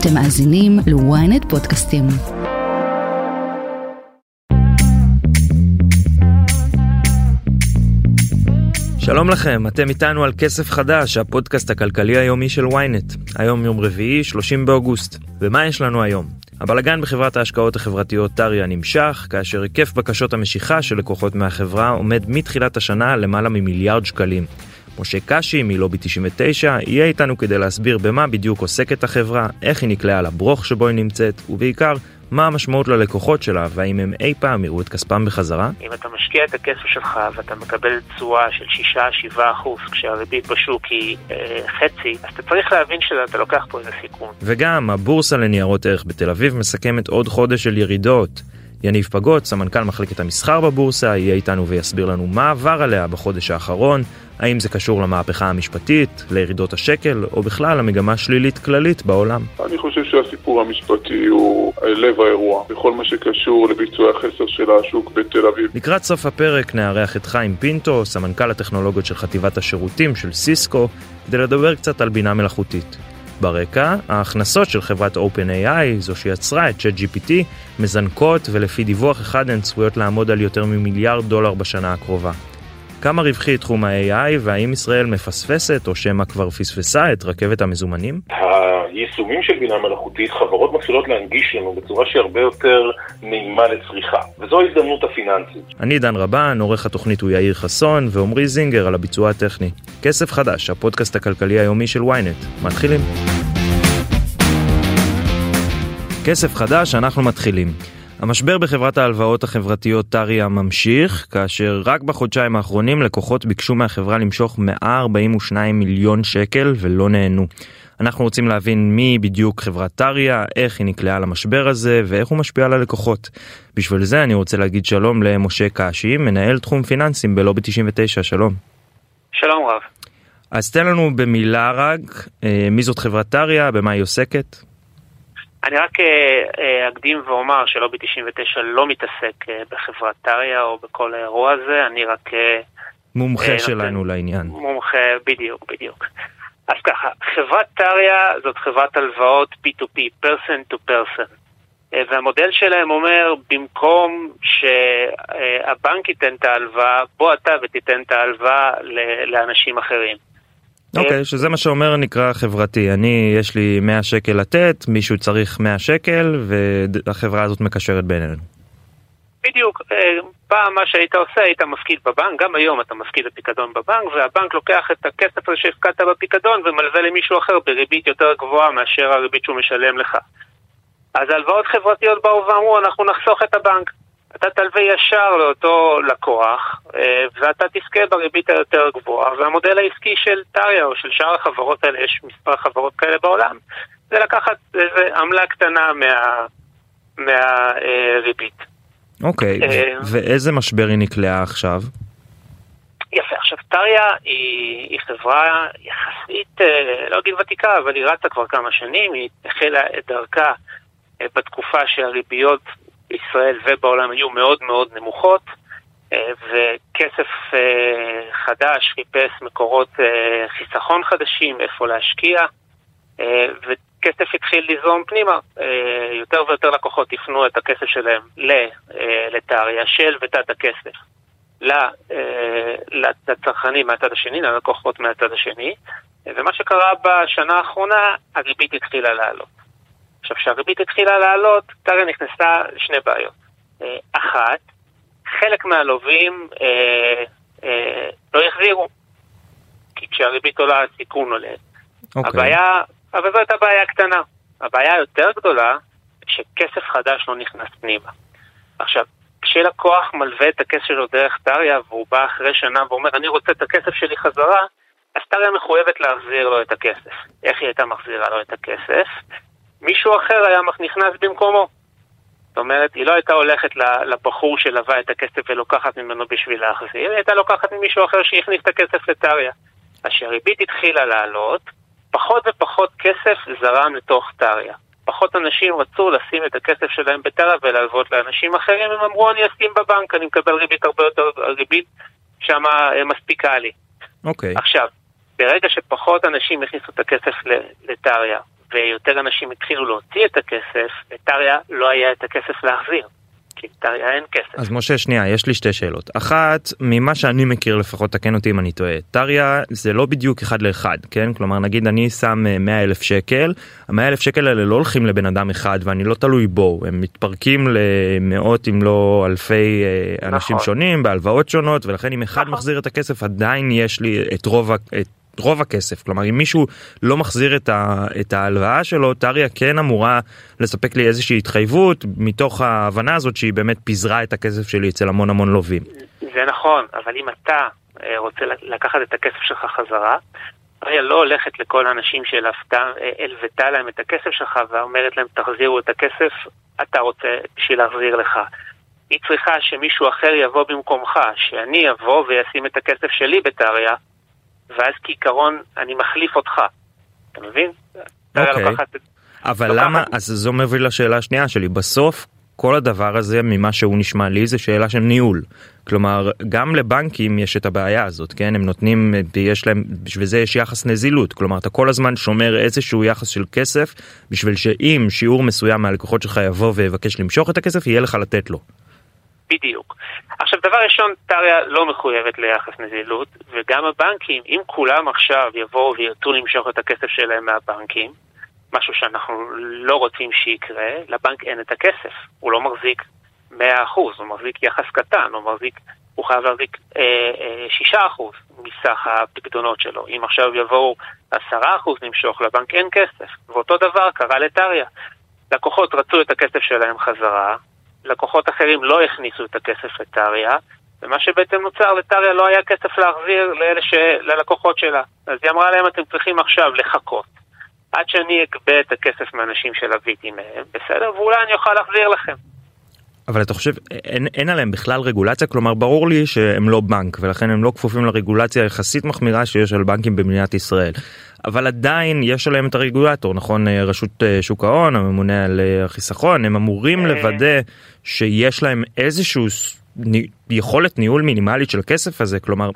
אתם מאזינים ל-ynet פודקאסטים. שלום לכם, אתם איתנו על כסף חדש, הפודקאסט הכלכלי היומי של ynet. היום יום רביעי, 30 באוגוסט. ומה יש לנו היום? הבלגן בחברת ההשקעות החברתיות טריה נמשך, כאשר היקף בקשות המשיכה של לקוחות מהחברה עומד מתחילת השנה למעלה ממיליארד שקלים. משה קשי מלובי 99 יהיה איתנו כדי להסביר במה בדיוק עוסקת החברה, איך היא נקלעה לברוך שבו היא נמצאת, ובעיקר, מה המשמעות ללקוחות שלה, והאם הם אי פעם יראו את כספם בחזרה? אם אתה משקיע את הכסף שלך ואתה מקבל תשואה של 6-7 אחוז כשהריבית בשוק היא אה, חצי, אז אתה צריך להבין שאתה לוקח פה איזה סיכון. וגם, הבורסה לניירות ערך בתל אביב מסכמת עוד חודש של ירידות. יניב פגות, סמנכ"ל מחלקת המסחר בבורסה, יהיה איתנו ויסביר לנו מה עבר עליה בחודש האחרון, האם זה קשור למהפכה המשפטית, לירידות השקל, או בכלל למגמה שלילית כללית בעולם? אני חושב שהסיפור המשפטי הוא לב האירוע, בכל מה שקשור לביצועי החסר של השוק בתל אביב. לקראת סוף הפרק נארח את חיים פינטו, סמנכ"ל הטכנולוגיות של חטיבת השירותים של סיסקו, כדי לדבר קצת על בינה מלאכותית. ברקע, ההכנסות של חברת OpenAI, זו שיצרה את ChatGPT, מזנקות ולפי דיווח אחד הן צפויות לעמוד על יותר ממיליארד דולר בשנה הקרובה. כמה רווחי תחום ה-AI והאם ישראל מפספסת או שמא כבר פספסה את רכבת המזומנים? היישומים של בינה מלאכותית, חברות מתחילות להנגיש לנו בצורה שהיא הרבה יותר נעימה לצריכה, וזו ההזדמנות הפיננסית. אני דן רבן, עורך התוכנית הוא יאיר חסון, ועמרי זינגר על הביצוע הטכני. כסף חדש, הפודקאסט הכלכלי היומי של ynet. מתחילים. כסף חדש, אנחנו מתחילים. המשבר בחברת ההלוואות החברתיות טריה ממשיך, כאשר רק בחודשיים האחרונים לקוחות ביקשו מהחברה למשוך 142 מיליון שקל ולא נהנו. אנחנו רוצים להבין מי בדיוק חברת טריה, איך היא נקלעה למשבר הזה ואיך הוא משפיע על הלקוחות. בשביל זה אני רוצה להגיד שלום למשה קשי, מנהל תחום פיננסים בלובי 99, שלום. שלום רב. אז תן לנו במילה רק, אה, מי זאת חברת טריה, במה היא עוסקת? אני רק אה, אה, אקדים ואומר שלובי 99 לא מתעסק בחברת טריה או בכל האירוע הזה, אני רק... מומחה שלנו לעניין. מומחה, בדיוק, בדיוק. אז ככה, חברת טריה זאת חברת הלוואות P2P, person to person. והמודל שלהם אומר, במקום שהבנק ייתן את ההלוואה, בוא אתה ותיתן את ההלוואה לאנשים אחרים. אוקיי, okay, שזה מה שאומר נקרא חברתי. אני, יש לי 100 שקל לתת, מישהו צריך 100 שקל, והחברה הזאת מקשרת בינינו. בדיוק, אה, פעם מה שהיית עושה, היית מפקיד בבנק, גם היום אתה מפקיד בפיקדון בבנק, והבנק לוקח את הכסף הזה שהפקדת בפיקדון ומלווה למישהו אחר בריבית יותר גבוהה מאשר הריבית שהוא משלם לך. אז הלוואות חברתיות באו ואמרו, אנחנו נחסוך את הבנק. אתה תלווה ישר לאותו לקוח, אה, ואתה תזכה בריבית היותר גבוהה, והמודל העסקי של טריה או של שאר החברות האלה, יש מספר חברות כאלה בעולם, זה לקחת איזה עמלה קטנה מהריבית. מה, אוקיי, אה, ואיזה משבר היא נקלעה עכשיו? יפה, עכשיו טריה היא, היא חברה יחסית, אה, לא אגיד ותיקה, אבל היא רצה כבר כמה שנים, היא החלה את דרכה בתקופה שהריביות בישראל ובעולם היו מאוד מאוד נמוכות, אה, וכסף אה, חדש חיפש מקורות אה, חיסכון חדשים, איפה להשקיע, וכסף התחיל לזרום פנימה. יותר ויותר לקוחות הפנו את הכסף שלהם לטריה של ותת הכסף. לצרכנים מהצד השני, ללקוחות מהצד השני, ומה שקרה בשנה האחרונה, הריבית התחילה לעלות. עכשיו, כשהריבית התחילה לעלות, טריה נכנסה לשני בעיות. אה, אחת, חלק מהלווים אה, אה, לא יחזירו, כי כשהריבית עולה הסיכון עולה. Okay. אוקיי. הבעיה, אבל זו הייתה בעיה קטנה. הבעיה היותר גדולה, שכסף חדש לא נכנס פנימה. עכשיו, כשלקוח מלווה את הכסף שלו דרך טריה והוא בא אחרי שנה ואומר אני רוצה את הכסף שלי חזרה, אז טריה מחויבת להחזיר לו את הכסף. איך היא הייתה מחזירה לו את הכסף? מישהו אחר היה נכנס במקומו. זאת אומרת, היא לא הייתה הולכת לבחור שלווה את הכסף ולוקחת ממנו בשביל להחזיר, היא הייתה לוקחת ממישהו אחר שהכניס את הכסף לטריה. אז כשהריבית התחילה לעלות, פחות ופחות כסף זרם לתוך טריה. פחות אנשים רצו לשים את הכסף שלהם בטריה ולהלוות לאנשים אחרים, הם אמרו אני אשים בבנק, אני מקבל ריבית הרבה יותר, ריבית שמה אה, מספיקה לי. אוקיי. Okay. עכשיו, ברגע שפחות אנשים הכניסו את הכסף לטריה, ויותר אנשים התחילו להוציא את הכסף, לטריה לא היה את הכסף להחזיר. כי לטריה אין כסף. אז משה, שנייה, יש לי שתי שאלות. אחת, ממה שאני מכיר לפחות, תקן אותי אם אני טועה, טריה זה לא בדיוק אחד לאחד, כן? כלומר, נגיד אני שם 100 אלף שקל, ה-100 אלף שקל האלה לא הולכים לבן אדם אחד ואני לא תלוי בו, הם מתפרקים למאות אם לא אלפי אה, אנשים נכון. שונים, בהלוואות שונות, ולכן אם אחד נכון. מחזיר את הכסף עדיין יש לי את רוב, את רוב הכסף כלומר אם מישהו לא מחזיר את, ה, את ההלוואה שלו טריה כן אמורה לספק לי איזושהי התחייבות מתוך ההבנה הזאת שהיא באמת פיזרה את הכסף שלי אצל המון המון לווים. זה נכון אבל אם אתה אה, רוצה לקחת את הכסף שלך חזרה טריה לא הולכת לכל האנשים שלפתה, הלוותה להם את הכסף שלך ואומרת להם תחזירו את הכסף אתה רוצה בשביל להחזיר לך. היא צריכה שמישהו אחר יבוא במקומך, שאני אבוא וישים את הכסף שלי בטריה ואז כעיקרון אני מחליף אותך. אתה מבין? אוקיי. Okay. אבל לוקחת... למה, אז זו מביא לשאלה השנייה שלי, בסוף כל הדבר הזה ממה שהוא נשמע לי זה שאלה של ניהול. כלומר גם לבנקים יש את הבעיה הזאת כן הם נותנים יש להם בשביל זה יש יחס נזילות כלומר אתה כל הזמן שומר איזשהו יחס של כסף בשביל שאם שיעור מסוים מהלקוחות שלך יבוא ויבקש למשוך את הכסף יהיה לך לתת לו. בדיוק. עכשיו, דבר ראשון, טריה לא מחויבת ליחס נזילות, וגם הבנקים, אם כולם עכשיו יבואו וירצו למשוך את הכסף שלהם מהבנקים, משהו שאנחנו לא רוצים שיקרה, לבנק אין את הכסף. הוא לא מחזיק 100%, הוא מחזיק יחס קטן, הוא מחזיק, הוא חייב להחזיק אה, אה, 6% מסך הפקדונות שלו. אם עכשיו יבואו 10% למשוך, לבנק אין כסף. ואותו דבר קרה לטריה. לקוחות רצו את הכסף שלהם חזרה, לקוחות אחרים לא הכניסו את הכסף לטריה, ומה שבעצם נוצר, לטריה לא היה כסף להחזיר לאלה ש... ללקוחות שלה. אז היא אמרה להם, אתם צריכים עכשיו לחכות. עד שאני אגבה את הכסף מהאנשים שלוויתי מהם, בסדר, ואולי אני אוכל להחזיר לכם. אבל אתה חושב, אין, אין עליהם בכלל רגולציה? כלומר, ברור לי שהם לא בנק, ולכן הם לא כפופים לרגולציה היחסית מחמירה שיש על בנקים במדינת ישראל. אבל עדיין יש עליהם את הרגולטור, נכון? אה, רשות אה, שוק ההון, הממונה על אה, החיסכון, הם אמורים לוודא שיש להם איזשהו יכולת ניהול מינימלית של הכסף הזה, כלומר...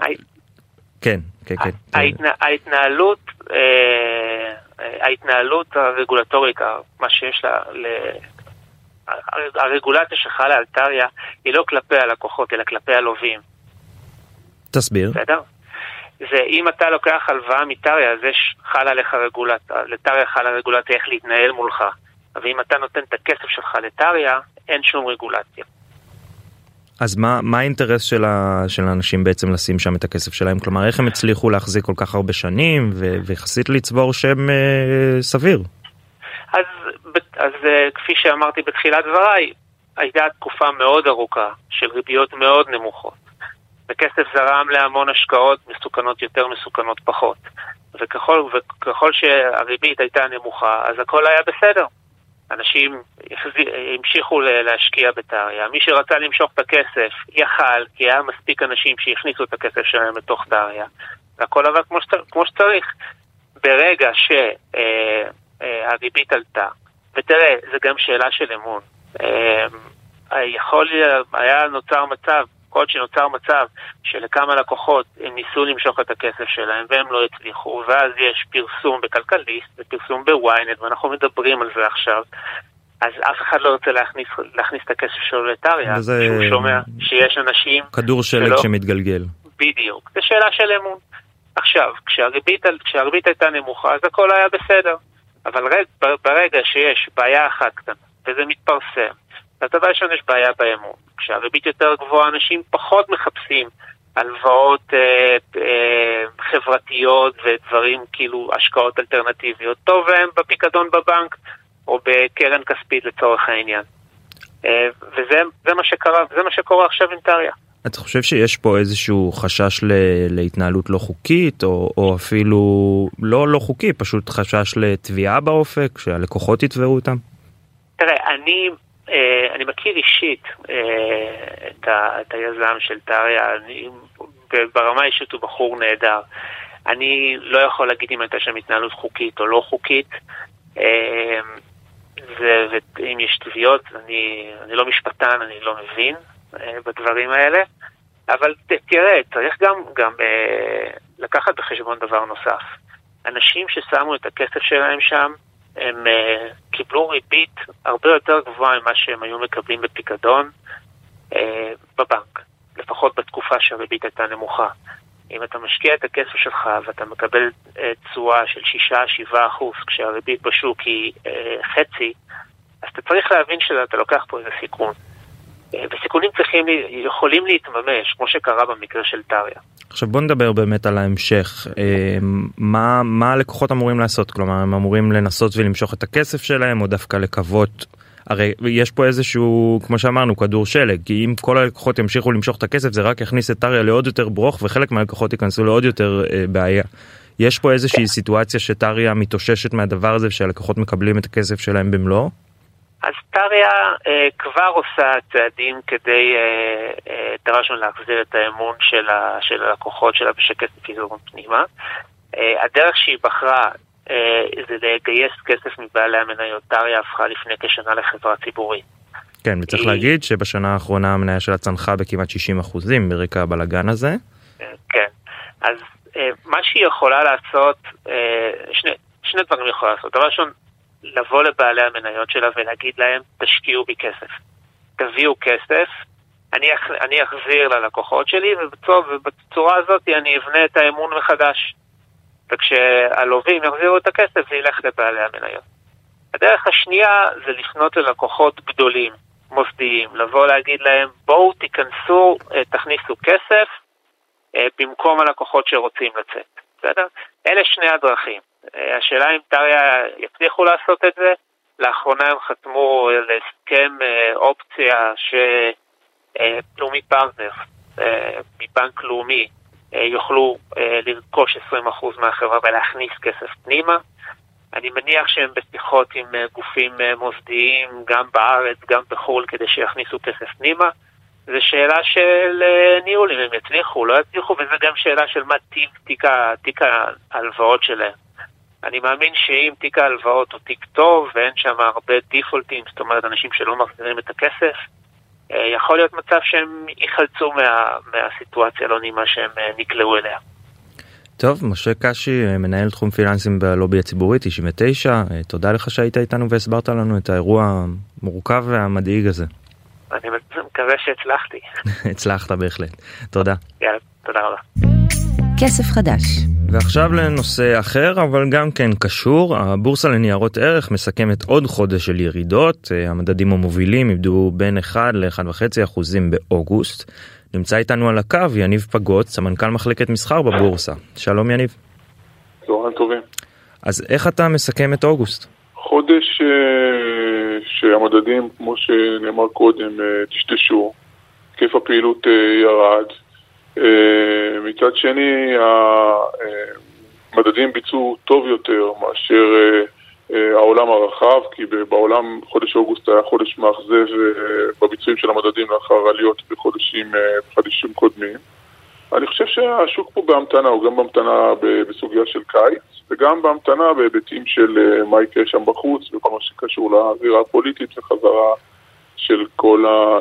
כן, כן, כן. ההתנהלות, ההתנהלות הרגולטורית, מה שיש לה, הרגולציה שחלה על טריה היא לא כלפי הלקוחות, אלא כלפי הלווים. תסביר. בסדר? זה אם אתה לוקח הלוואה מטריה, אז יש חל עליך רגולציה, לטריה חל הרגולציה איך להתנהל מולך. אבל אם אתה נותן את הכסף שלך לטריה, אין שום רגולציה. אז מה, מה האינטרס של, ה, של האנשים בעצם לשים שם את הכסף שלהם? כלומר, איך הם הצליחו להחזיק כל כך הרבה שנים ויחסית לצבור שם אה, סביר? אז, אז אה, כפי שאמרתי בתחילת דבריי, הייתה תקופה מאוד ארוכה של ריביות מאוד נמוכות. וכסף זרם להמון השקעות מסוכנות יותר, מסוכנות פחות. וככל, וככל שהריבית הייתה נמוכה, אז הכל היה בסדר. אנשים המשיכו להשקיע בטריה. מי שרצה למשוך את הכסף יכל, כי היה מספיק אנשים שהכניסו את הכסף שלהם לתוך טריה. והכל עבר כמו, שצר, כמו שצריך. ברגע שהריבית אה, אה, עלתה, ותראה, זו גם שאלה של אמון. אה, יכול, היה נוצר מצב להיות שנוצר מצב שלכמה לקוחות הם ניסו למשוך את הכסף שלהם והם לא הצליחו, ואז יש פרסום בכלכליסט ופרסום בוויינט, ואנחנו מדברים על זה עכשיו. אז אף אחד לא רוצה להכניס, להכניס את הכסף שלו לטריה, וזה... שהוא שומע שיש אנשים... כדור שלג שלא... שמתגלגל. בדיוק, זו שאלה של אמון. עכשיו, כשהריבית, כשהריבית הייתה נמוכה, אז הכל היה בסדר. אבל ברגע שיש בעיה אחת קטנה, וזה מתפרסם, אז דבר ראשון יש בעיה באמון. כשהריבית יותר גבוהה אנשים פחות מחפשים הלוואות אה, אה, חברתיות ודברים כאילו השקעות אלטרנטיביות. טוב להם בפיקדון בבנק או בקרן כספית לצורך העניין. אה, וזה מה שקרה, זה מה שקורה עכשיו עם טריה. אתה חושב שיש פה איזשהו חשש ל, להתנהלות לא חוקית או, או אפילו לא לא חוקי פשוט חשש לתביעה באופק שהלקוחות יתבעו אותם? תראה אני אני מכיר אישית אה, את, ה, את היזם של טריה, ברמה האישית הוא בחור נהדר. אני לא יכול להגיד אם הייתה שם התנהלות חוקית או לא חוקית. אה, ואם יש תביעות, אני, אני לא משפטן, אני לא מבין בדברים האלה. אבל תראה, צריך גם, גם לקחת בחשבון דבר נוסף. אנשים ששמו את הכסף שלהם שם, הם uh, קיבלו ריבית הרבה יותר גבוהה ממה שהם היו מקבלים בפיקדון uh, בבנק, לפחות בתקופה שהריבית הייתה נמוכה. אם אתה משקיע את הכסף שלך ואתה מקבל תשואה של 6-7 אחוז כשהריבית בשוק היא uh, חצי, אז אתה צריך להבין שאתה לוקח פה איזה סיכון. וסיכונים צריכים, יכולים להתממש, כמו שקרה במקרה של טריה. עכשיו בוא נדבר באמת על ההמשך. אה, מה, מה הלקוחות אמורים לעשות? כלומר, הם אמורים לנסות ולמשוך את הכסף שלהם, או דווקא לקוות... הרי יש פה איזשהו, כמו שאמרנו, כדור שלג, כי אם כל הלקוחות ימשיכו למשוך את הכסף, זה רק יכניס את טריה לעוד יותר ברוך, וחלק מהלקוחות ייכנסו לעוד יותר אה, בעיה. יש פה איזושהי סיטואציה שטריה מתאוששת מהדבר הזה, שהלקוחות מקבלים את הכסף שלהם במלואו? אז טריה אה, כבר עושה צעדים כדי, אה, אה, דרשנו להחזיר את האמון של, ה, של הלקוחות שלה בשקט פיזור פנימה. אה, הדרך שהיא בחרה אה, זה לגייס כסף מבעלי המניות. טריה הפכה לפני כשנה לחברה ציבורית. כן, וצריך היא... להגיד שבשנה האחרונה המניה שלה צנחה בכמעט 60 אחוזים ברקע הבלגן הזה. אה, כן, אז אה, מה שהיא יכולה לעשות, אה, שני, שני דברים היא יכולה לעשות. דבר ראשון, לבוא לבעלי המניות שלה ולהגיד להם, תשקיעו בי כסף. תביאו כסף, אני, אני אחזיר ללקוחות שלי, ובצור, ובצורה הזאת אני אבנה את האמון מחדש. וכשהלווים יחזירו את הכסף, זה ילך לבעלי המניות. הדרך השנייה זה לפנות ללקוחות גדולים, מוסדיים, לבוא להגיד להם, בואו תיכנסו, אה, תכניסו כסף אה, במקום הלקוחות שרוצים לצאת. בסדר? אלה שני הדרכים. אה, השאלה אם טריה יצליחו לעשות את זה. לאחרונה הם חתמו על הסכם אה, אופציה שלאומי אה, פרטנר, מבנק לאומי, יוכלו לרכוש 20% מהחברה ולהכניס כסף פנימה. אני מניח שהם בשיחות עם גופים מוסדיים, גם בארץ, גם בחו"ל, כדי שיכניסו כסף פנימה. זו שאלה של ניהול, אם הם יצליחו, לא יצליחו, וזו גם שאלה של מה טיב תיק ההלוואות שלהם. אני מאמין שאם תיק ההלוואות הוא תיק טוב ואין שם הרבה דיפולטים, זאת אומרת אנשים שלא מחזירים את הכסף, אה, יכול להיות מצב שהם ייחלצו מה, מהסיטואציה הלא נעימה שהם אה, נקלעו אליה. טוב, משה קשי, אה, מנהל תחום פיננסים בלובי הציבורי 99, תודה לך שהיית איתנו והסברת לנו את האירוע המורכב והמדאיג הזה. אני מקווה שהצלחתי. הצלחת בהחלט. תודה. יאללה, תודה רבה. כסף חדש. ועכשיו לנושא אחר אבל גם כן קשור הבורסה לניירות ערך מסכמת עוד חודש של ירידות המדדים המובילים איבדו בין 1 ל-1.5 אחוזים באוגוסט. נמצא איתנו על הקו יניב פגות סמנכ"ל מחלקת מסחר בבורסה שלום יניב. צהריים טובים. אז איך אתה מסכם את אוגוסט? חודש uh, שהמדדים כמו שנאמר קודם uh, טשטשו, היקף הפעילות ירד אה, מצד שני, המדדים ביצעו טוב יותר מאשר אה, העולם הרחב, כי בעולם חודש אוגוסט היה חודש מאכזב אה, בביצועים של המדדים לאחר עליות בחודשים, בחודשים קודמים. אני חושב שהשוק פה בהמתנה, הוא גם בהמתנה בסוגיה של קיץ, וגם בהמתנה בהיבטים של מה יקרה שם בחוץ, וכל מה שקשור לאווירה הפוליטית וחזרה של כל ה...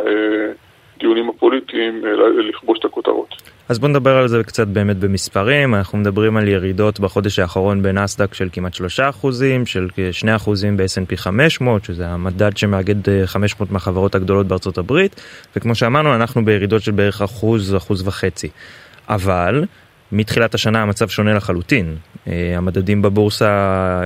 הדיונים הפוליטיים אה, לכבוש את הכותרות. אז בוא נדבר על זה קצת באמת במספרים, אנחנו מדברים על ירידות בחודש האחרון בנסדק של כמעט 3%, של כ-2% ב-S&P 500, שזה המדד שמאגד 500 אה, מהחברות הגדולות בארצות הברית, וכמו שאמרנו אנחנו בירידות של בערך אחוז, אחוז וחצי. אבל מתחילת השנה המצב שונה לחלוטין. אה, המדדים בבורסה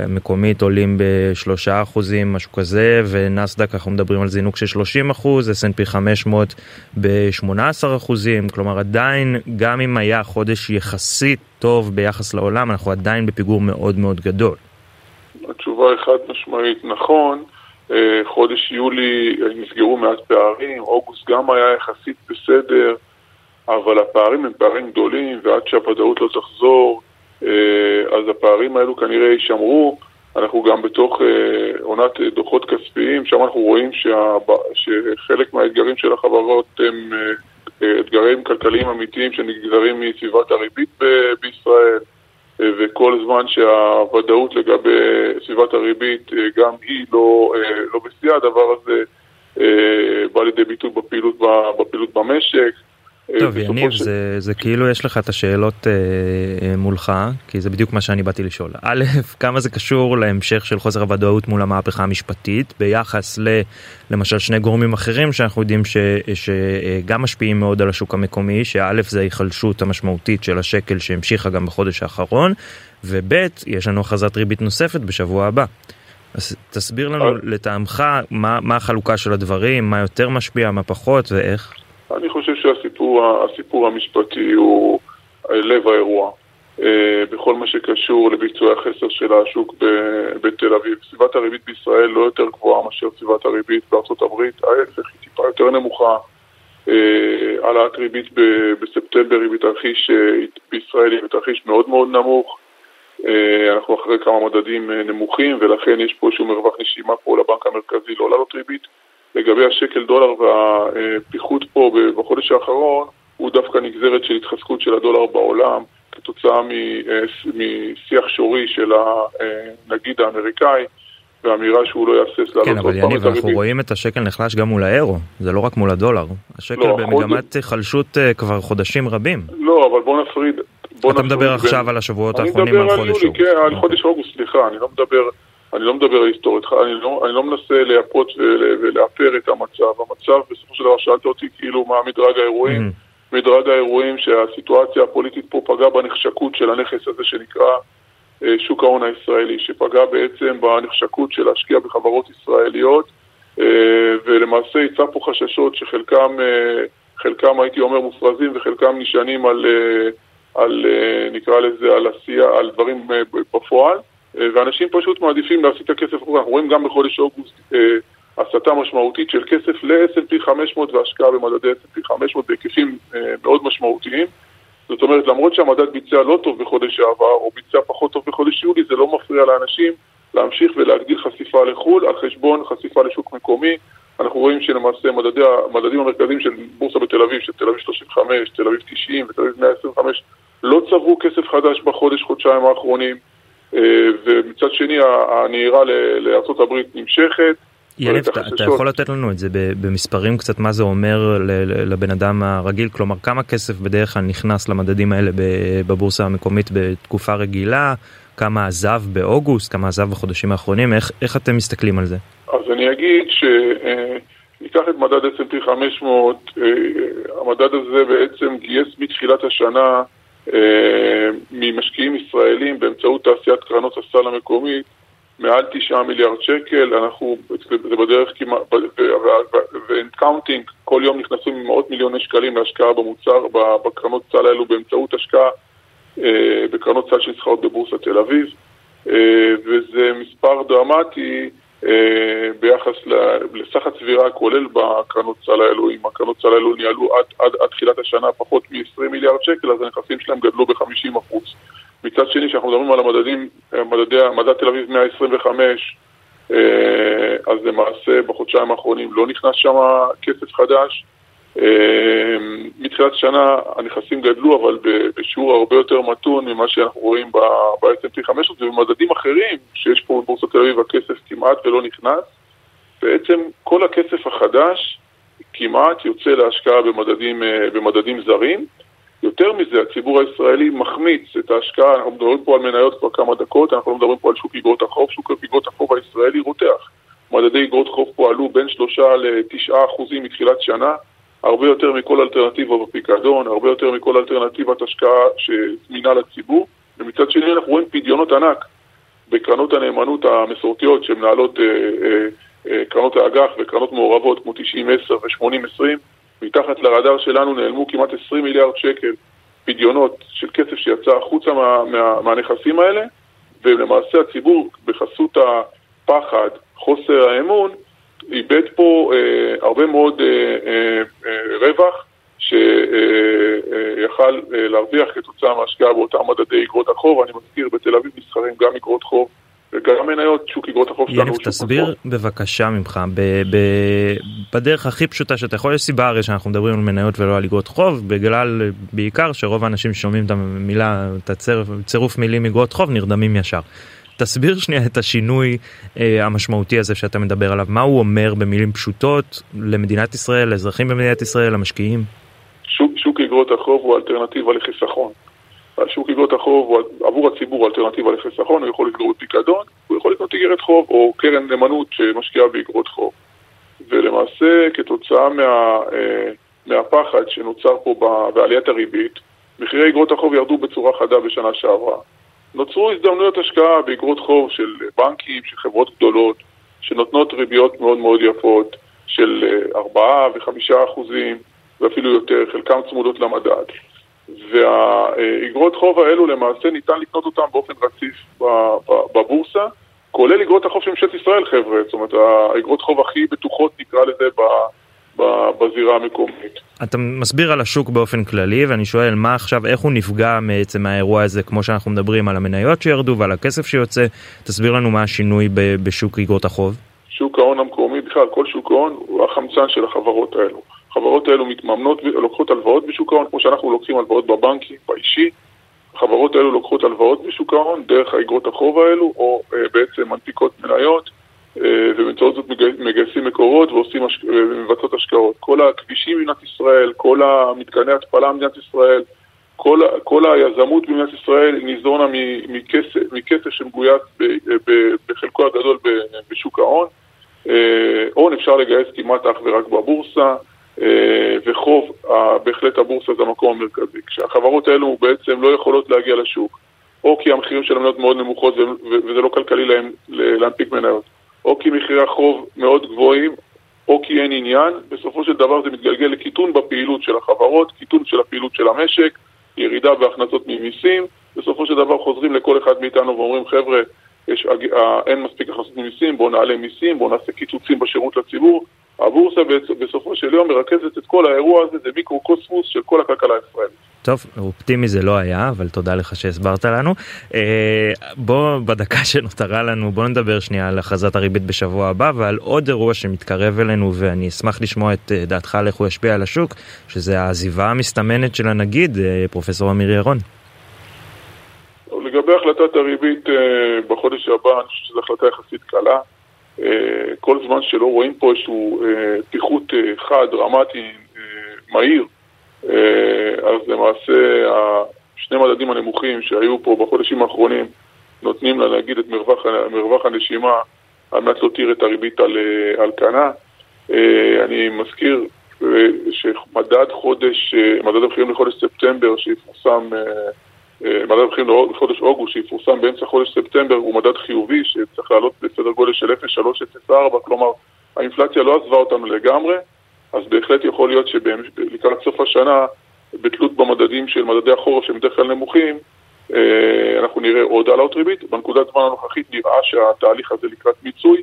המקומית עולים בשלושה אחוזים, משהו כזה, ונסדק אנחנו מדברים על זינוק של 30 אחוז, S&P 500 ב-18 אחוזים, כלומר עדיין, גם אם היה חודש יחסית טוב ביחס לעולם, אנחנו עדיין בפיגור מאוד מאוד גדול. התשובה היא חד משמעית נכון. אה, חודש יולי נסגרו מעט פערים, אוגוסט גם היה יחסית בסדר. אבל הפערים הם פערים גדולים, ועד שהוודאות לא תחזור, אה, אז הפערים האלו כנראה יישמרו. אנחנו גם בתוך אה, עונת דוחות כספיים, שם אנחנו רואים שה, שחלק מהאתגרים של החברות הם אה, אתגרים כלכליים אמיתיים שנגזרים מסביבת הריבית בישראל, וכל זמן שהוודאות לגבי סביבת הריבית גם היא לא, לא בשיאה, הדבר הזה בא לידי ביטוי בפעילות, בפעילות במשק. טוב יניב ש... זה, זה כאילו יש לך את השאלות אה, מולך כי זה בדיוק מה שאני באתי לשאול א' כמה זה קשור להמשך של חוסר הוודאות מול המהפכה המשפטית ביחס ל, למשל שני גורמים אחרים שאנחנו יודעים ש, שגם משפיעים מאוד על השוק המקומי שא' זה ההיחלשות המשמעותית של השקל שהמשיכה גם בחודש האחרון וב' יש לנו הכרזת ריבית נוספת בשבוע הבא. אז תסביר לנו לטעמך מה, מה החלוקה של הדברים מה יותר משפיע מה פחות ואיך. אני חושב שהסיפור המשפטי הוא לב האירוע. אה, בכל מה שקשור לביצועי החסר של השוק בתל אביב. סביבת הריבית בישראל לא יותר גבוהה מאשר סביבת הריבית בארצות הברית, ההפך היא טיפה יותר נמוכה. אה, העלאת ריבית בספטמבר היא בתרחיש אה, בישראל היא בתרחיש מאוד מאוד נמוך. אנחנו אחרי כמה מדדים נמוכים ולכן יש פה איזשהו מרווח נשימה פה לבנק המרכזי לא לעלות ריבית. לגבי השקל דולר והפיחות פה בחודש האחרון, הוא דווקא נגזרת של התחזקות של הדולר בעולם כתוצאה משיח שורי של הנגיד האמריקאי ואמירה שהוא לא יהסס לעלות כן, אבל יניב, אנחנו רואים את השקל נחלש גם מול האירו, זה לא רק מול הדולר. השקל לא, במגמת חוד... חלשות אה, כבר חודשים רבים. לא, אבל בוא נפריד. בוא אתה מדבר עכשיו בין... על השבועות האחרונים על חודש אוגוסט. כן, על חודש אוגוסט, סליחה, אני לא מדבר... אני לא מדבר היסטורית, אני לא, אני לא מנסה לייפות ולאפר את המצב. המצב, בסופו של דבר, שאלת אותי כאילו מה מדרג האירועים. Mm-hmm. מדרג האירועים שהסיטואציה הפוליטית פה פגעה בנחשקות של הנכס הזה שנקרא אה, שוק ההון הישראלי, שפגע בעצם בנחשקות של להשקיע בחברות ישראליות, אה, ולמעשה ייצר פה חששות שחלקם, אה, חלקם הייתי אומר מופרזים וחלקם נשענים על, על נקרא לזה, על עשייה, על דברים בפועל. ואנשים פשוט מעדיפים להסיט את הכסף, אנחנו רואים גם בחודש אוגוסט הסטה משמעותית של כסף ל-S&P 500 והשקעה במדדי S&P 500 בהיקפים מאוד משמעותיים. זאת אומרת, למרות שהמדד ביצע לא טוב בחודש שעבר, או ביצע פחות טוב בחודש יולי, זה לא מפריע לאנשים להמשיך ולהגדיל חשיפה לחו"ל על חשבון חשיפה לשוק מקומי. אנחנו רואים שלמעשה מדדי, המדדים המרכזיים של בורסה בתל אביב, של תל אביב 35, תל אביב 90 ותל אביב 125, לא צברו כסף חדש בחודש, חודשיים האחרונים. אה, ומצד שני הנהירה לארה"ב נמשכת. יניב, אתה, אתה יכול לתת לנו את זה במספרים קצת מה זה אומר לבן אדם הרגיל כלומר כמה כסף בדרך כלל נכנס למדדים האלה בבורסה המקומית בתקופה רגילה כמה עזב באוגוסט כמה עזב בחודשים האחרונים איך, איך אתם מסתכלים על זה? אז אני אגיד שניקח את מדד S&P 500 אה, המדד הזה בעצם גייס מתחילת השנה אה, ממשקיעים ישראלים באמצעות תעשיית קרנות הסל המקומית מעל תשעה מיליארד שקל, אנחנו, זה בדרך כמעט, and counting, כל יום נכנסים מאות מיליוני שקלים להשקעה במוצר, בקרנות סל האלו באמצעות השקעה אה, בקרנות סל שנסחרות בבורסת תל אביב, אה, וזה מספר דרמטי. אה, ביחס לסך הצבירה הכולל בקרנות סל האלו, אם הקרנות סל האלו ניהלו עד, עד, עד תחילת השנה פחות מ-20 מיליארד שקל, אז הנכסים שלהם גדלו ב-50 אחוז. מצד שני, כשאנחנו מדברים על המדדים, מדדי, מדד תל אביב 125, אה, אז למעשה בחודשיים האחרונים לא נכנס שם כסף חדש. אה, מתחילת השנה הנכסים גדלו, אבל בשיעור הרבה יותר מתון ממה שאנחנו רואים ב-S&P 500 ובמדדים אחרים, שיש פה בבורסת תל אביב הכסף כמעט ולא נכנס. בעצם כל הכסף החדש כמעט יוצא להשקעה במדדים, אה, במדדים זרים. יותר מזה, הציבור הישראלי מחמיץ את ההשקעה, אנחנו מדברים פה על מניות כבר כמה דקות, אנחנו לא מדברים פה על שוק אגרות החוב, שוק אגרות החוב הישראלי רותח. מדדי אגרות חוב פה עלו בין שלושה לתשעה אחוזים מתחילת שנה, הרבה יותר מכל אלטרנטיבה בפיקדון, הרבה יותר מכל אלטרנטיבת השקעה שזמינה לציבור, ומצד שני אנחנו רואים פדיונות ענק בקרנות הנאמנות המסורתיות שמנהלות אה, אה, אה, קרנות האג"ח וקרנות מעורבות כמו 90-10 ו-80-20, מתחת לרדאר שלנו נעלמו כמעט 20 מיליארד שקל פדיונות של כסף שיצא החוצה מה, מה, מהנכסים האלה, ולמעשה הציבור בחסות הפחד, חוסר האמון, איבד פה אה, הרבה מאוד אה, אה, אה, רווח שיכל אה, אה, להרוויח כתוצאה מהשקעה באותם מדדי אגרות החוב. אני מזכיר, בתל אביב נסחרים גם אגרות חוב וגם מניות, שוק אגרות החוב שלנו שוק תסביר בבקשה ממך, בדרך הכי פשוטה שאתה יכול, יש סיבה הרי שאנחנו מדברים על מניות ולא על אגרות חוב, בגלל בעיקר שרוב האנשים ששומעים את המילה, את הצירוף מילים אגרות חוב נרדמים ישר. תסביר שנייה את השינוי אה, המשמעותי הזה שאתה מדבר עליו, מה הוא אומר במילים פשוטות למדינת ישראל, לאזרחים במדינת ישראל, למשקיעים? ששוק אגרות החוב הוא אלטרנטיבה לחיסכון. שוק אגרות החוב הוא עבור הציבור אלטרנטיבה לחיסכון, הוא יכול לסגור בפיקדון, הוא יכול לקנות איגרת חוב או קרן נאמנות שמשקיעה באגרות חוב. ולמעשה כתוצאה מה, אה, מהפחד שנוצר פה בעליית הריבית, מחירי אגרות החוב ירדו בצורה חדה בשנה שעברה. נוצרו הזדמנויות השקעה באגרות חוב של בנקים, של חברות גדולות, שנותנות ריביות מאוד מאוד יפות של 4 ו-5 אחוזים ואפילו יותר, חלקם צמודות למדד. והאגרות חוב האלו למעשה ניתן לקנות אותם באופן רציף בבורסה, כולל אגרות החוב של ממשלת ישראל חבר'ה, זאת אומרת האגרות חוב הכי בטוחות נקרא לזה בזירה המקומית. אתה מסביר על השוק באופן כללי ואני שואל מה עכשיו איך הוא נפגע בעצם האירוע הזה כמו שאנחנו מדברים על המניות שירדו ועל הכסף שיוצא תסביר לנו מה השינוי בשוק אגרות החוב. שוק ההון המקומי בכלל כל שוק ההון הוא החמצן של החברות האלו. החברות האלו מתממנות ולוקחות הלוואות בשוק ההון כמו שאנחנו לוקחים הלוואות בבנקים באישי. החברות האלו לוקחות הלוואות בשוק ההון דרך האגרות החוב האלו או אה, בעצם מנפיקות מניות ובאמצעות זאת מגייסים מקורות ועושים ומבצעות השקעות. כל הכבישים במדינת ישראל, כל המתקני התפלה במדינת ישראל, כל, כל היזמות במדינת ישראל ניזונה מכסף, מכסף שמגויס בחלקו הגדול בשוק ההון. אה, הון אפשר לגייס כמעט אך ורק בבורסה, אה, וחוב, בהחלט הבורסה זה המקום המרכזי. כשהחברות האלו בעצם לא יכולות להגיע לשוק, או כי המחירים של המניות מאוד נמוכות וזה לא כלכלי להם להנפיק מניות, או כי מחירי החוב מאוד גבוהים, או כי אין עניין, בסופו של דבר זה מתגלגל לקיטון בפעילות של החברות, קיטון של הפעילות של המשק, ירידה בהכנסות ממיסים, בסופו של דבר חוזרים לכל אחד מאיתנו ואומרים חבר'ה, יש, אה, אין מספיק הכנסות ממיסים, בואו נעלה מיסים, בואו נעשה קיצוצים בשירות לציבור. הבורסה בסופו של יום מרכזת את כל האירוע הזה, זה מיקרו-קוסמוס של כל הכלכלה הישראלית. טוב, אופטימי זה לא היה, אבל תודה לך שהסברת לנו. אה, בוא בדקה שנותרה לנו, בוא נדבר שנייה על הכרזת הריבית בשבוע הבא ועל עוד אירוע שמתקרב אלינו ואני אשמח לשמוע את אה, דעתך על איך הוא ישפיע על השוק, שזה העזיבה המסתמנת של הנגיד, אה, פרופסור אמיר ירון. לגבי החלטת הריבית אה, בחודש הבא, אני חושב שזו החלטה יחסית קלה. אה, כל זמן שלא רואים פה איזשהו אה, פיחות חד, דרמטי, מהיר, אז למעשה שני מדדים הנמוכים שהיו פה בחודשים האחרונים נותנים לה להגיד את מרווח, מרווח הנשימה על מנת להותיר את הריבית על, על כנה. אני מזכיר שמדד חודש, מדד המחירים לחודש ספטמבר שיפורסם מדד המחירים לחודש אוגוסט שיפורסם באמצע חודש ספטמבר הוא מדד חיובי שצריך לעלות בסדר גודל של 0.304 כלומר האינפלציה לא עזבה אותנו לגמרי אז בהחלט יכול להיות שלקראת סוף השנה בתלות במדדים של מדדי החורף שהם בדרך כלל נמוכים אה, אנחנו נראה עוד העלאות ריבית. בנקודת זמן הנוכחית נראה שהתהליך הזה לקראת מיצוי.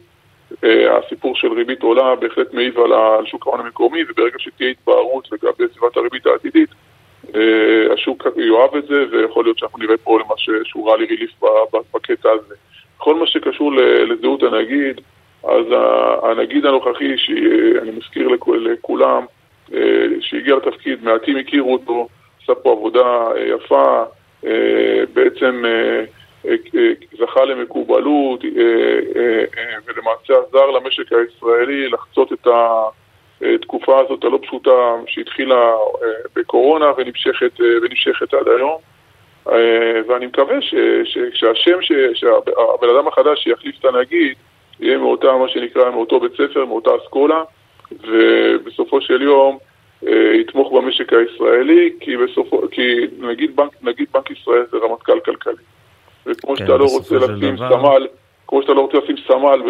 אה, הסיפור של ריבית עולה בהחלט מעיב על שוק ההון המקומי וברגע שתהיה התבהרות לגבי סביבת הריבית העתידית אה, השוק יאהב את זה, ויכול להיות שאנחנו נראה פה למה שהוא רע לי ריליף בקטע הזה. בכל מה שקשור לזהות הנגיד, אז הנגיד הנוכחי, שאני מזכיר לכולם, אה, שהגיע לתפקיד, מעטים הכירו אותו, עשה פה עבודה אה, יפה, בעצם זכה למקובלות ולמעשה עזר למשק הישראלי לחצות את ה... התקופה הזאת הלא פשוטה שהתחילה אה, בקורונה ונמשכת, אה, ונמשכת עד היום. אה, ואני מקווה שהשם, שהבן אדם החדש שיחליף את הנגיד, יהיה מאותה, מה שנקרא, מאותו בית ספר, מאותה אסכולה, ובסופו של יום יתמוך במשק הישראלי, כי, בסופו, כי נגיד, בנק, נגיד בנק ישראל זה רמטכ"ל כלכלי. וכמו כן, שאתה לא רוצה לשים סמל... כמו שאתה לא רוצה לשים סמל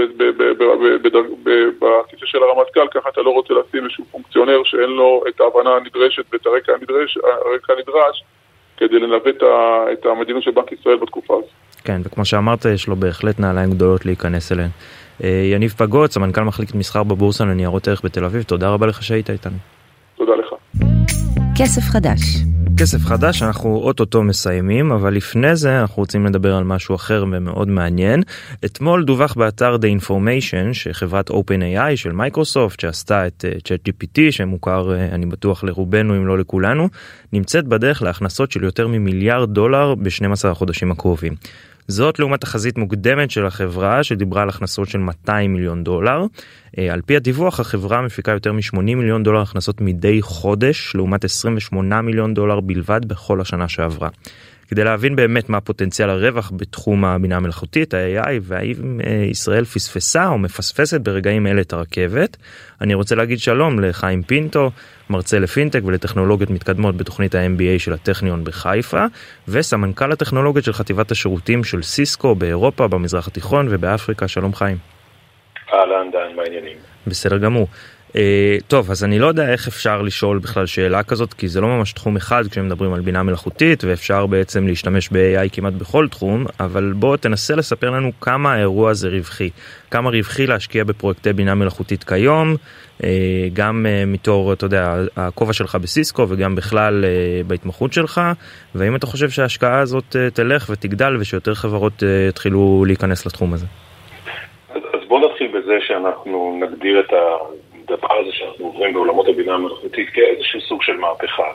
בכיסא של הרמטכ"ל, ככה אתה לא רוצה לשים איזשהו פונקציונר שאין לו את ההבנה הנדרשת ואת הרקע הנדרש, הרקע הנדרש כדי לנווט את המדיניות של בנק ישראל בתקופה הזאת. כן, וכמו שאמרת, יש לו בהחלט נעליים גדולות להיכנס אליהן. אה, יניב פגוץ, המנכ"ל מחלקת מסחר בבורסה לניירות ערך בתל אביב, תודה רבה לך שהיית איתנו. תודה לך. כסף חדש כסף חדש אנחנו אוטוטו מסיימים אבל לפני זה אנחנו רוצים לדבר על משהו אחר ומאוד מעניין. אתמול דווח באתר The Information שחברת OpenAI של מייקרוסופט שעשתה את uh, ChatGPT שמוכר uh, אני בטוח לרובנו אם לא לכולנו נמצאת בדרך להכנסות של יותר ממיליארד דולר ב-12 החודשים הקרובים. זאת לעומת תחזית מוקדמת של החברה שדיברה על הכנסות של 200 מיליון דולר. על פי הדיווח החברה מפיקה יותר מ-80 מיליון דולר הכנסות מדי חודש לעומת 28 מיליון דולר בלבד בכל השנה שעברה. כדי להבין באמת מה פוטנציאל הרווח בתחום הבינה המלאכותית, ה-AI, והאם אה, ישראל פספסה או מפספסת ברגעים אלה את הרכבת. אני רוצה להגיד שלום לחיים פינטו, מרצה לפינטק ולטכנולוגיות מתקדמות בתוכנית ה-MBA של הטכניון בחיפה, וסמנכ"ל הטכנולוגיות של חטיבת השירותים של סיסקו באירופה, במזרח התיכון ובאפריקה. שלום חיים. אהלן דן, מה העניינים? בסדר גמור. Uh, טוב אז אני לא יודע איך אפשר לשאול בכלל שאלה כזאת כי זה לא ממש תחום אחד כשמדברים על בינה מלאכותית ואפשר בעצם להשתמש ב-AI כמעט בכל תחום אבל בוא תנסה לספר לנו כמה האירוע הזה רווחי כמה רווחי להשקיע בפרויקטי בינה מלאכותית כיום uh, גם uh, מתור אתה יודע הכובע שלך בסיסקו וגם בכלל uh, בהתמחות שלך והאם אתה חושב שההשקעה הזאת uh, תלך ותגדל ושיותר חברות uh, יתחילו להיכנס לתחום הזה. אז בוא נתחיל בזה שאנחנו נגדיר את ה... הדבר הזה שאנחנו עוברים בעולמות הבינה המלאכותית כאיזשהו סוג של מהפכה.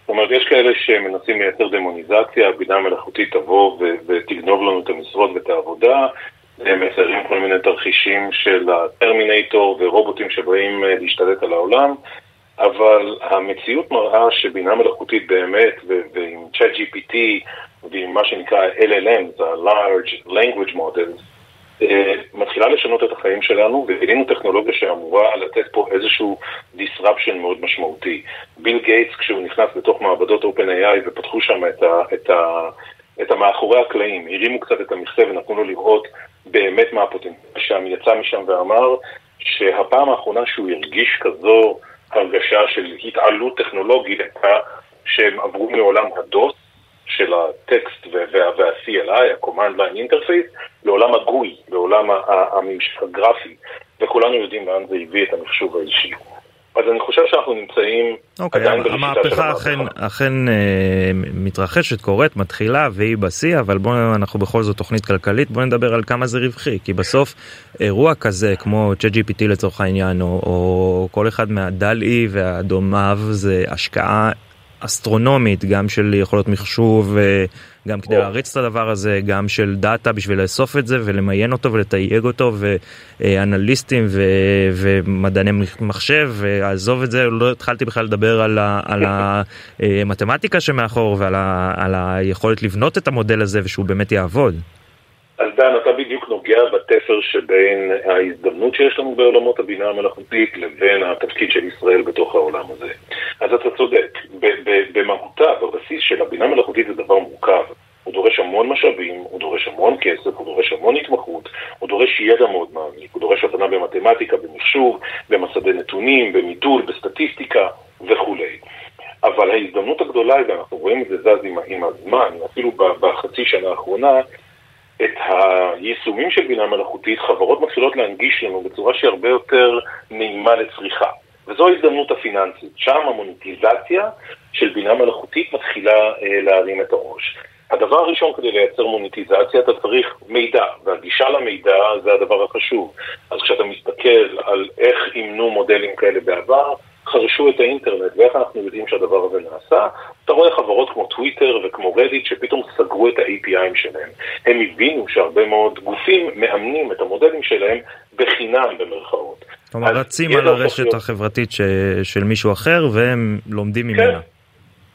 זאת אומרת, יש כאלה שמנסים לייצר דמוניזציה, הבינה המלאכותית תבוא ותגנוב לנו את המשרות ואת העבודה, הם מציירים כל מיני תרחישים של הטרמינטור ורובוטים שבאים אה, להשתלט על העולם, אבל המציאות מראה שבינה מלאכותית באמת, ועם ChatGPT ועם מה שנקרא LLM, ה-Large Language Models, מתחילה לשנות את החיים שלנו, וגילינו טכנולוגיה שאמורה לתת פה איזשהו disruption מאוד משמעותי. ביל גייטס, כשהוא נכנס לתוך מעבדות OpenAI ופתחו שם את, ה, את, ה, את המאחורי הקלעים, הרימו קצת את המכסה ונתנו לו לראות באמת מה הפוטנציאל שם, יצא משם ואמר שהפעם האחרונה שהוא הרגיש כזו הרגשה של התעלות טכנולוגית הייתה שהם עברו מעולם הדוס של הטקסט וה-CLI, ה-Command Line Interface, לעולם הגוי, לעולם הממשק הגרפי, וכולנו יודעים לאן זה הביא את המחשוב האישי. אז אני חושב שאנחנו נמצאים okay, אוקיי, עדיין בראשיתה של המהפכה. אכן, אכן אה, מתרחשת, קורית, מתחילה והיא בשיא, אבל בואו, אנחנו בכל זאת תוכנית כלכלית, בואו נדבר על כמה זה רווחי, כי בסוף אירוע כזה כמו ChatGPT לצורך העניין, או, או כל אחד מהדל-E והדומיו, זה השקעה אסטרונומית, גם של יכולות מחשוב, גם כדי להריץ את הדבר הזה, גם של דאטה בשביל לאסוף את זה ולמיין אותו ולתייג אותו, ואנליסטים ו... ומדעני מחשב, ועזוב את זה, לא התחלתי בכלל לדבר על, ה... על המתמטיקה שמאחור ועל ה... על היכולת לבנות את המודל הזה ושהוא באמת יעבוד. אז דן, אתה בדיוק נוגע בתפר שבין ההזדמנות שיש לנו בעולמות הבינה המלאכותית לבין התפקיד של ישראל בתוך העולם הזה. אז אתה צודק, במהותה, בבסיס של הבינה המלאכותית זה דבר מורכב. הוא דורש המון משאבים, הוא דורש המון כסף, הוא דורש המון התמחות, הוא דורש ידע מאוד מעמיק, הוא דורש הבנה במתמטיקה, במחשוב, במסדי נתונים, במידול, בסטטיסטיקה וכולי. אבל ההזדמנות הגדולה, ואנחנו רואים את זה זז עם, הזמן, אפילו בחצי שנה האחרונה, את היישומים של בינה מלאכותית, חברות מתחילות להנגיש לנו בצורה שהיא הרבה יותר נעימה לצריכה. וזו ההזדמנות הפיננסית. שם המוניטיזציה של בינה מלאכותית מתחילה אה, להרים את הראש. הדבר הראשון כדי לייצר מוניטיזציה אתה צריך מידע, והגישה למידע זה הדבר החשוב. אז כשאתה מסתכל על איך אימנו מודלים כאלה בעבר, חרשו את האינטרנט, ואיך אנחנו יודעים שהדבר הזה נעשה? אתה רואה חברות כמו טוויטר וכמו רדיט שפתאום סגרו את ה-APIים שלהם. הם הבינו שהרבה מאוד גופים מאמנים את המודלים שלהם בחינם במרכאות. כלומר רצים על הרשת להיות... החברתית ש... של מישהו אחר והם לומדים כן. ממנה.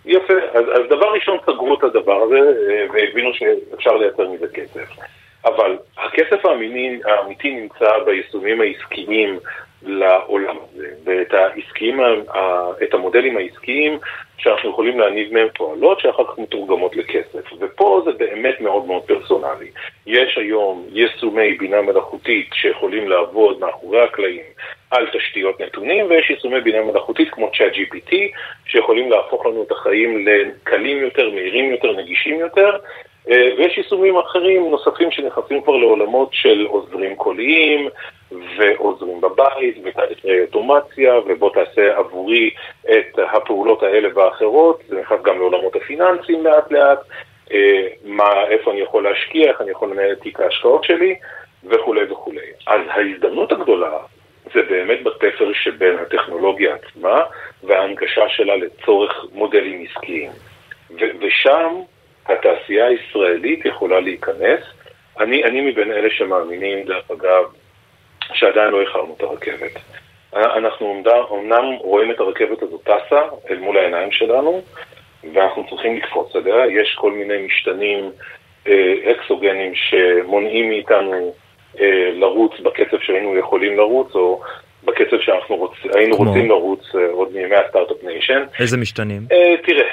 יפה, אז, אז דבר ראשון סגרו את הדבר הזה אה, והבינו שאפשר לייצר מזה כסף. אבל הכסף האמיני, האמיתי נמצא ביישומים העסקיים לעולם הזה, ואת העסקיים, את המודלים העסקיים שאנחנו יכולים להניב מהם תועלות שאחר כך מתורגמות לכסף. ופה זה באמת מאוד מאוד פרסונלי. יש היום יישומי בינה מלאכותית שיכולים לעבוד מאחורי הקלעים על תשתיות נתונים, ויש יישומי בינה מלאכותית כמו ChatGPT שיכולים להפוך לנו את החיים לקלים יותר, מהירים יותר, נגישים יותר. אה, ויש יישומים אחרים נוספים שנכנסים כבר לעולמות של עוזרים קוליים ועוזרים בבית ותהליכי אוטומציה ובוא תעשה עבורי את הפעולות האלה והאחרות, זה נכנס גם לעולמות הפיננסיים לאט לאט, אה, מה, איפה אני יכול להשקיע, איך אני יכול לנהל את תיק ההשקעות שלי וכולי וכולי. אז ההזדמנות הגדולה זה באמת בתפר שבין הטכנולוגיה עצמה וההנגשה שלה לצורך מודלים עסקיים. ושם התעשייה הישראלית יכולה להיכנס. אני, אני מבין אלה שמאמינים, דרך אגב, שעדיין לא איחרנו את הרכבת. אנחנו אומנם רואים את הרכבת הזאת טסה אל מול העיניים שלנו, ואנחנו צריכים לקפוץ עליה. יש כל מיני משתנים אה, אקסוגנים שמונעים מאיתנו אה, לרוץ בקצב שהיינו יכולים לרוץ, או בקצב שהיינו רוצ, רוצים לרוץ אה, עוד מימי ה Start-Up Nation. איזה משתנים? אה, תראה,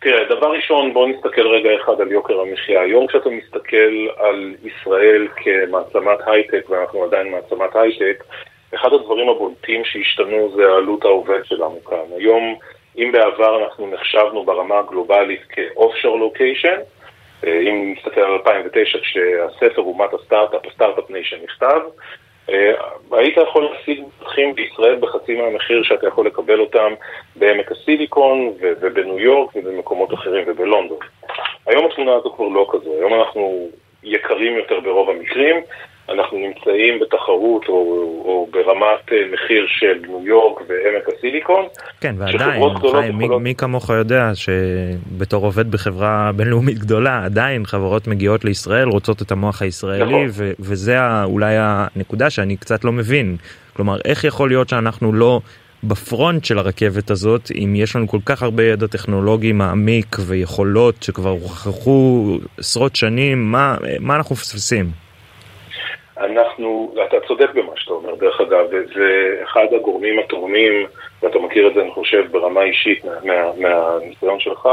תראה, דבר ראשון, בואו נסתכל רגע אחד על יוקר המחיה. היום כשאתה מסתכל על ישראל כמעצמת הייטק, ואנחנו עדיין מעצמת הייטק, אחד הדברים הבולטים שהשתנו זה העלות העובד שלנו כאן. היום, אם בעבר אנחנו נחשבנו ברמה הגלובלית כ offshore location, אה, אם נסתכל על 2009 כשהספר אומת הסטארט-אפ, ה Start-Up Nation נכתב, היית יכול להשיג מפתחים בישראל בחצי מהמחיר שאתה יכול לקבל אותם בעמק הסיליקון ובניו יורק ובמקומות אחרים ובלונדון. היום התמונה הזו כבר לא כזו, היום אנחנו יקרים יותר ברוב המקרים, אנחנו נמצאים בתחרות או, או ברמת אה, מחיר של ניו יורק ועמק הסיליקון. כן, ועדיין, חיים, מי, מי כמוך יודע שבתור עובד בחברה בינלאומית גדולה, עדיין חברות מגיעות לישראל, רוצות את המוח הישראלי, נכון. ו- וזה אולי הנקודה שאני קצת לא מבין. כלומר, איך יכול להיות שאנחנו לא בפרונט של הרכבת הזאת, אם יש לנו כל כך הרבה ידע טכנולוגי מעמיק ויכולות שכבר הוכחו עשרות שנים, מה, מה אנחנו מפספסים? אנחנו, ואתה צודק במה שאתה אומר, דרך אגב, זה אחד הגורמים התורמים, ואתה מכיר את זה, אני חושב, ברמה אישית מה, מה, מהניסיון שלך,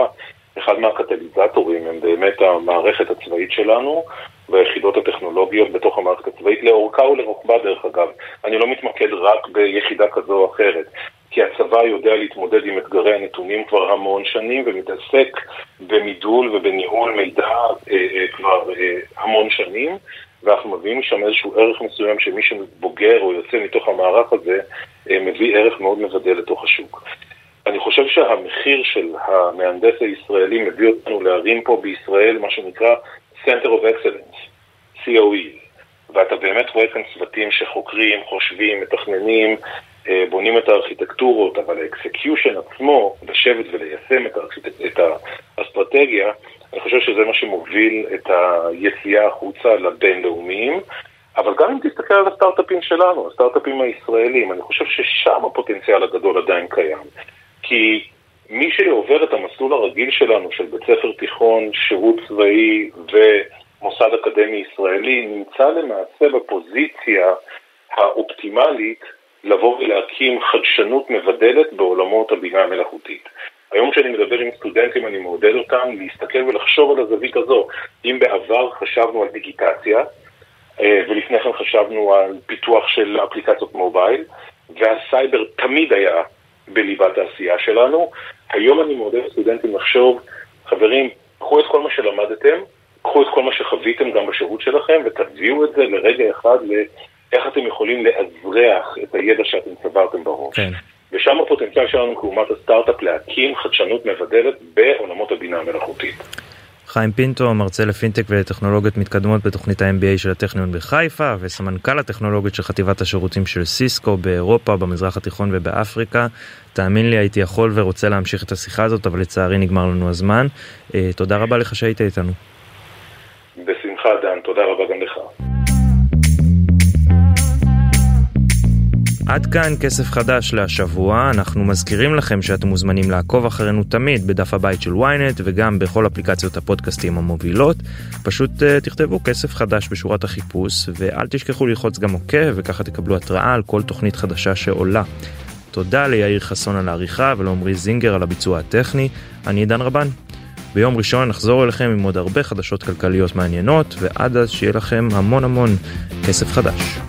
אחד מהקטליזטורים הם באמת המערכת הצבאית שלנו והיחידות הטכנולוגיות בתוך המערכת הצבאית, לאורכה ולרוחבה דרך אגב. אני לא מתמקד רק ביחידה כזו או אחרת, כי הצבא יודע להתמודד עם אתגרי הנתונים כבר המון שנים ומתעסק במידול ובניהול מידע אה, אה, כבר אה, המון שנים. ואנחנו מביאים משם איזשהו ערך מסוים שמי שבוגר או יוצא מתוך המערך הזה אה, מביא ערך מאוד מבדל לתוך השוק. אני חושב שהמחיר של המהנדס הישראלי מביא אותנו להרים פה בישראל מה שנקרא Center of Excellence, COE, ואתה באמת רואה כאן צוותים שחוקרים, חושבים, מתכננים, בונים את הארכיטקטורות, אבל ה execution עצמו, לשבת וליישם את, הארכיטק... את האסטרטגיה, אני חושב שזה מה שמוביל את היציאה החוצה לבינלאומיים. אבל גם אם תסתכל על הסטארט-אפים שלנו, הסטארט-אפים הישראלים, אני חושב ששם הפוטנציאל הגדול עדיין קיים. כי מי שעובר את המסלול הרגיל שלנו, של בית ספר תיכון, שירות צבאי ומוסד אקדמי ישראלי, נמצא למעשה בפוזיציה האופטימלית לבוא ולהקים חדשנות מבדלת בעולמות הבינה המלאכותית. היום כשאני מדבר עם סטודנטים אני מעודד אותם להסתכל ולחשוב על הזווית הזו. אם בעבר חשבנו על דיגיטציה, אה, ולפני כן חשבנו על פיתוח של אפליקציות מובייל, והסייבר תמיד היה בליבת העשייה שלנו, היום אני מעודד סטודנטים לחשוב, חברים, קחו את כל מה שלמדתם, קחו את כל מה שחוויתם גם בשירות שלכם, ותביאו את זה לרגע אחד לאיך אתם יכולים לאזרח את הידע שאתם צברתם בראש. כן. ושם הפוטנציאל שלנו כאומת הסטארט-אפ להקים חדשנות מבדלת בעולמות הבינה המלאכותית. חיים פינטו, מרצה לפינטק ולטכנולוגיות מתקדמות בתוכנית ה-MBA של הטכניון בחיפה וסמנכ"ל הטכנולוגיות של חטיבת השירותים של סיסקו באירופה, במזרח התיכון ובאפריקה. תאמין לי, הייתי יכול ורוצה להמשיך את השיחה הזאת, אבל לצערי נגמר לנו הזמן. אה, תודה רבה לך שהיית איתנו. בשמחה, דן. תודה רבה גם לך. עד כאן כסף חדש להשבוע, אנחנו מזכירים לכם שאתם מוזמנים לעקוב אחרינו תמיד בדף הבית של ynet וגם בכל אפליקציות הפודקאסטים המובילות. פשוט uh, תכתבו כסף חדש בשורת החיפוש ואל תשכחו ללחוץ גם עוקב אוקיי, וככה תקבלו התראה על כל תוכנית חדשה שעולה. תודה ליאיר חסון על העריכה ולעמרי זינגר על הביצוע הטכני, אני עידן רבן. ביום ראשון נחזור אליכם עם עוד הרבה חדשות כלכליות מעניינות ועד אז שיהיה לכם המון המון כסף חדש.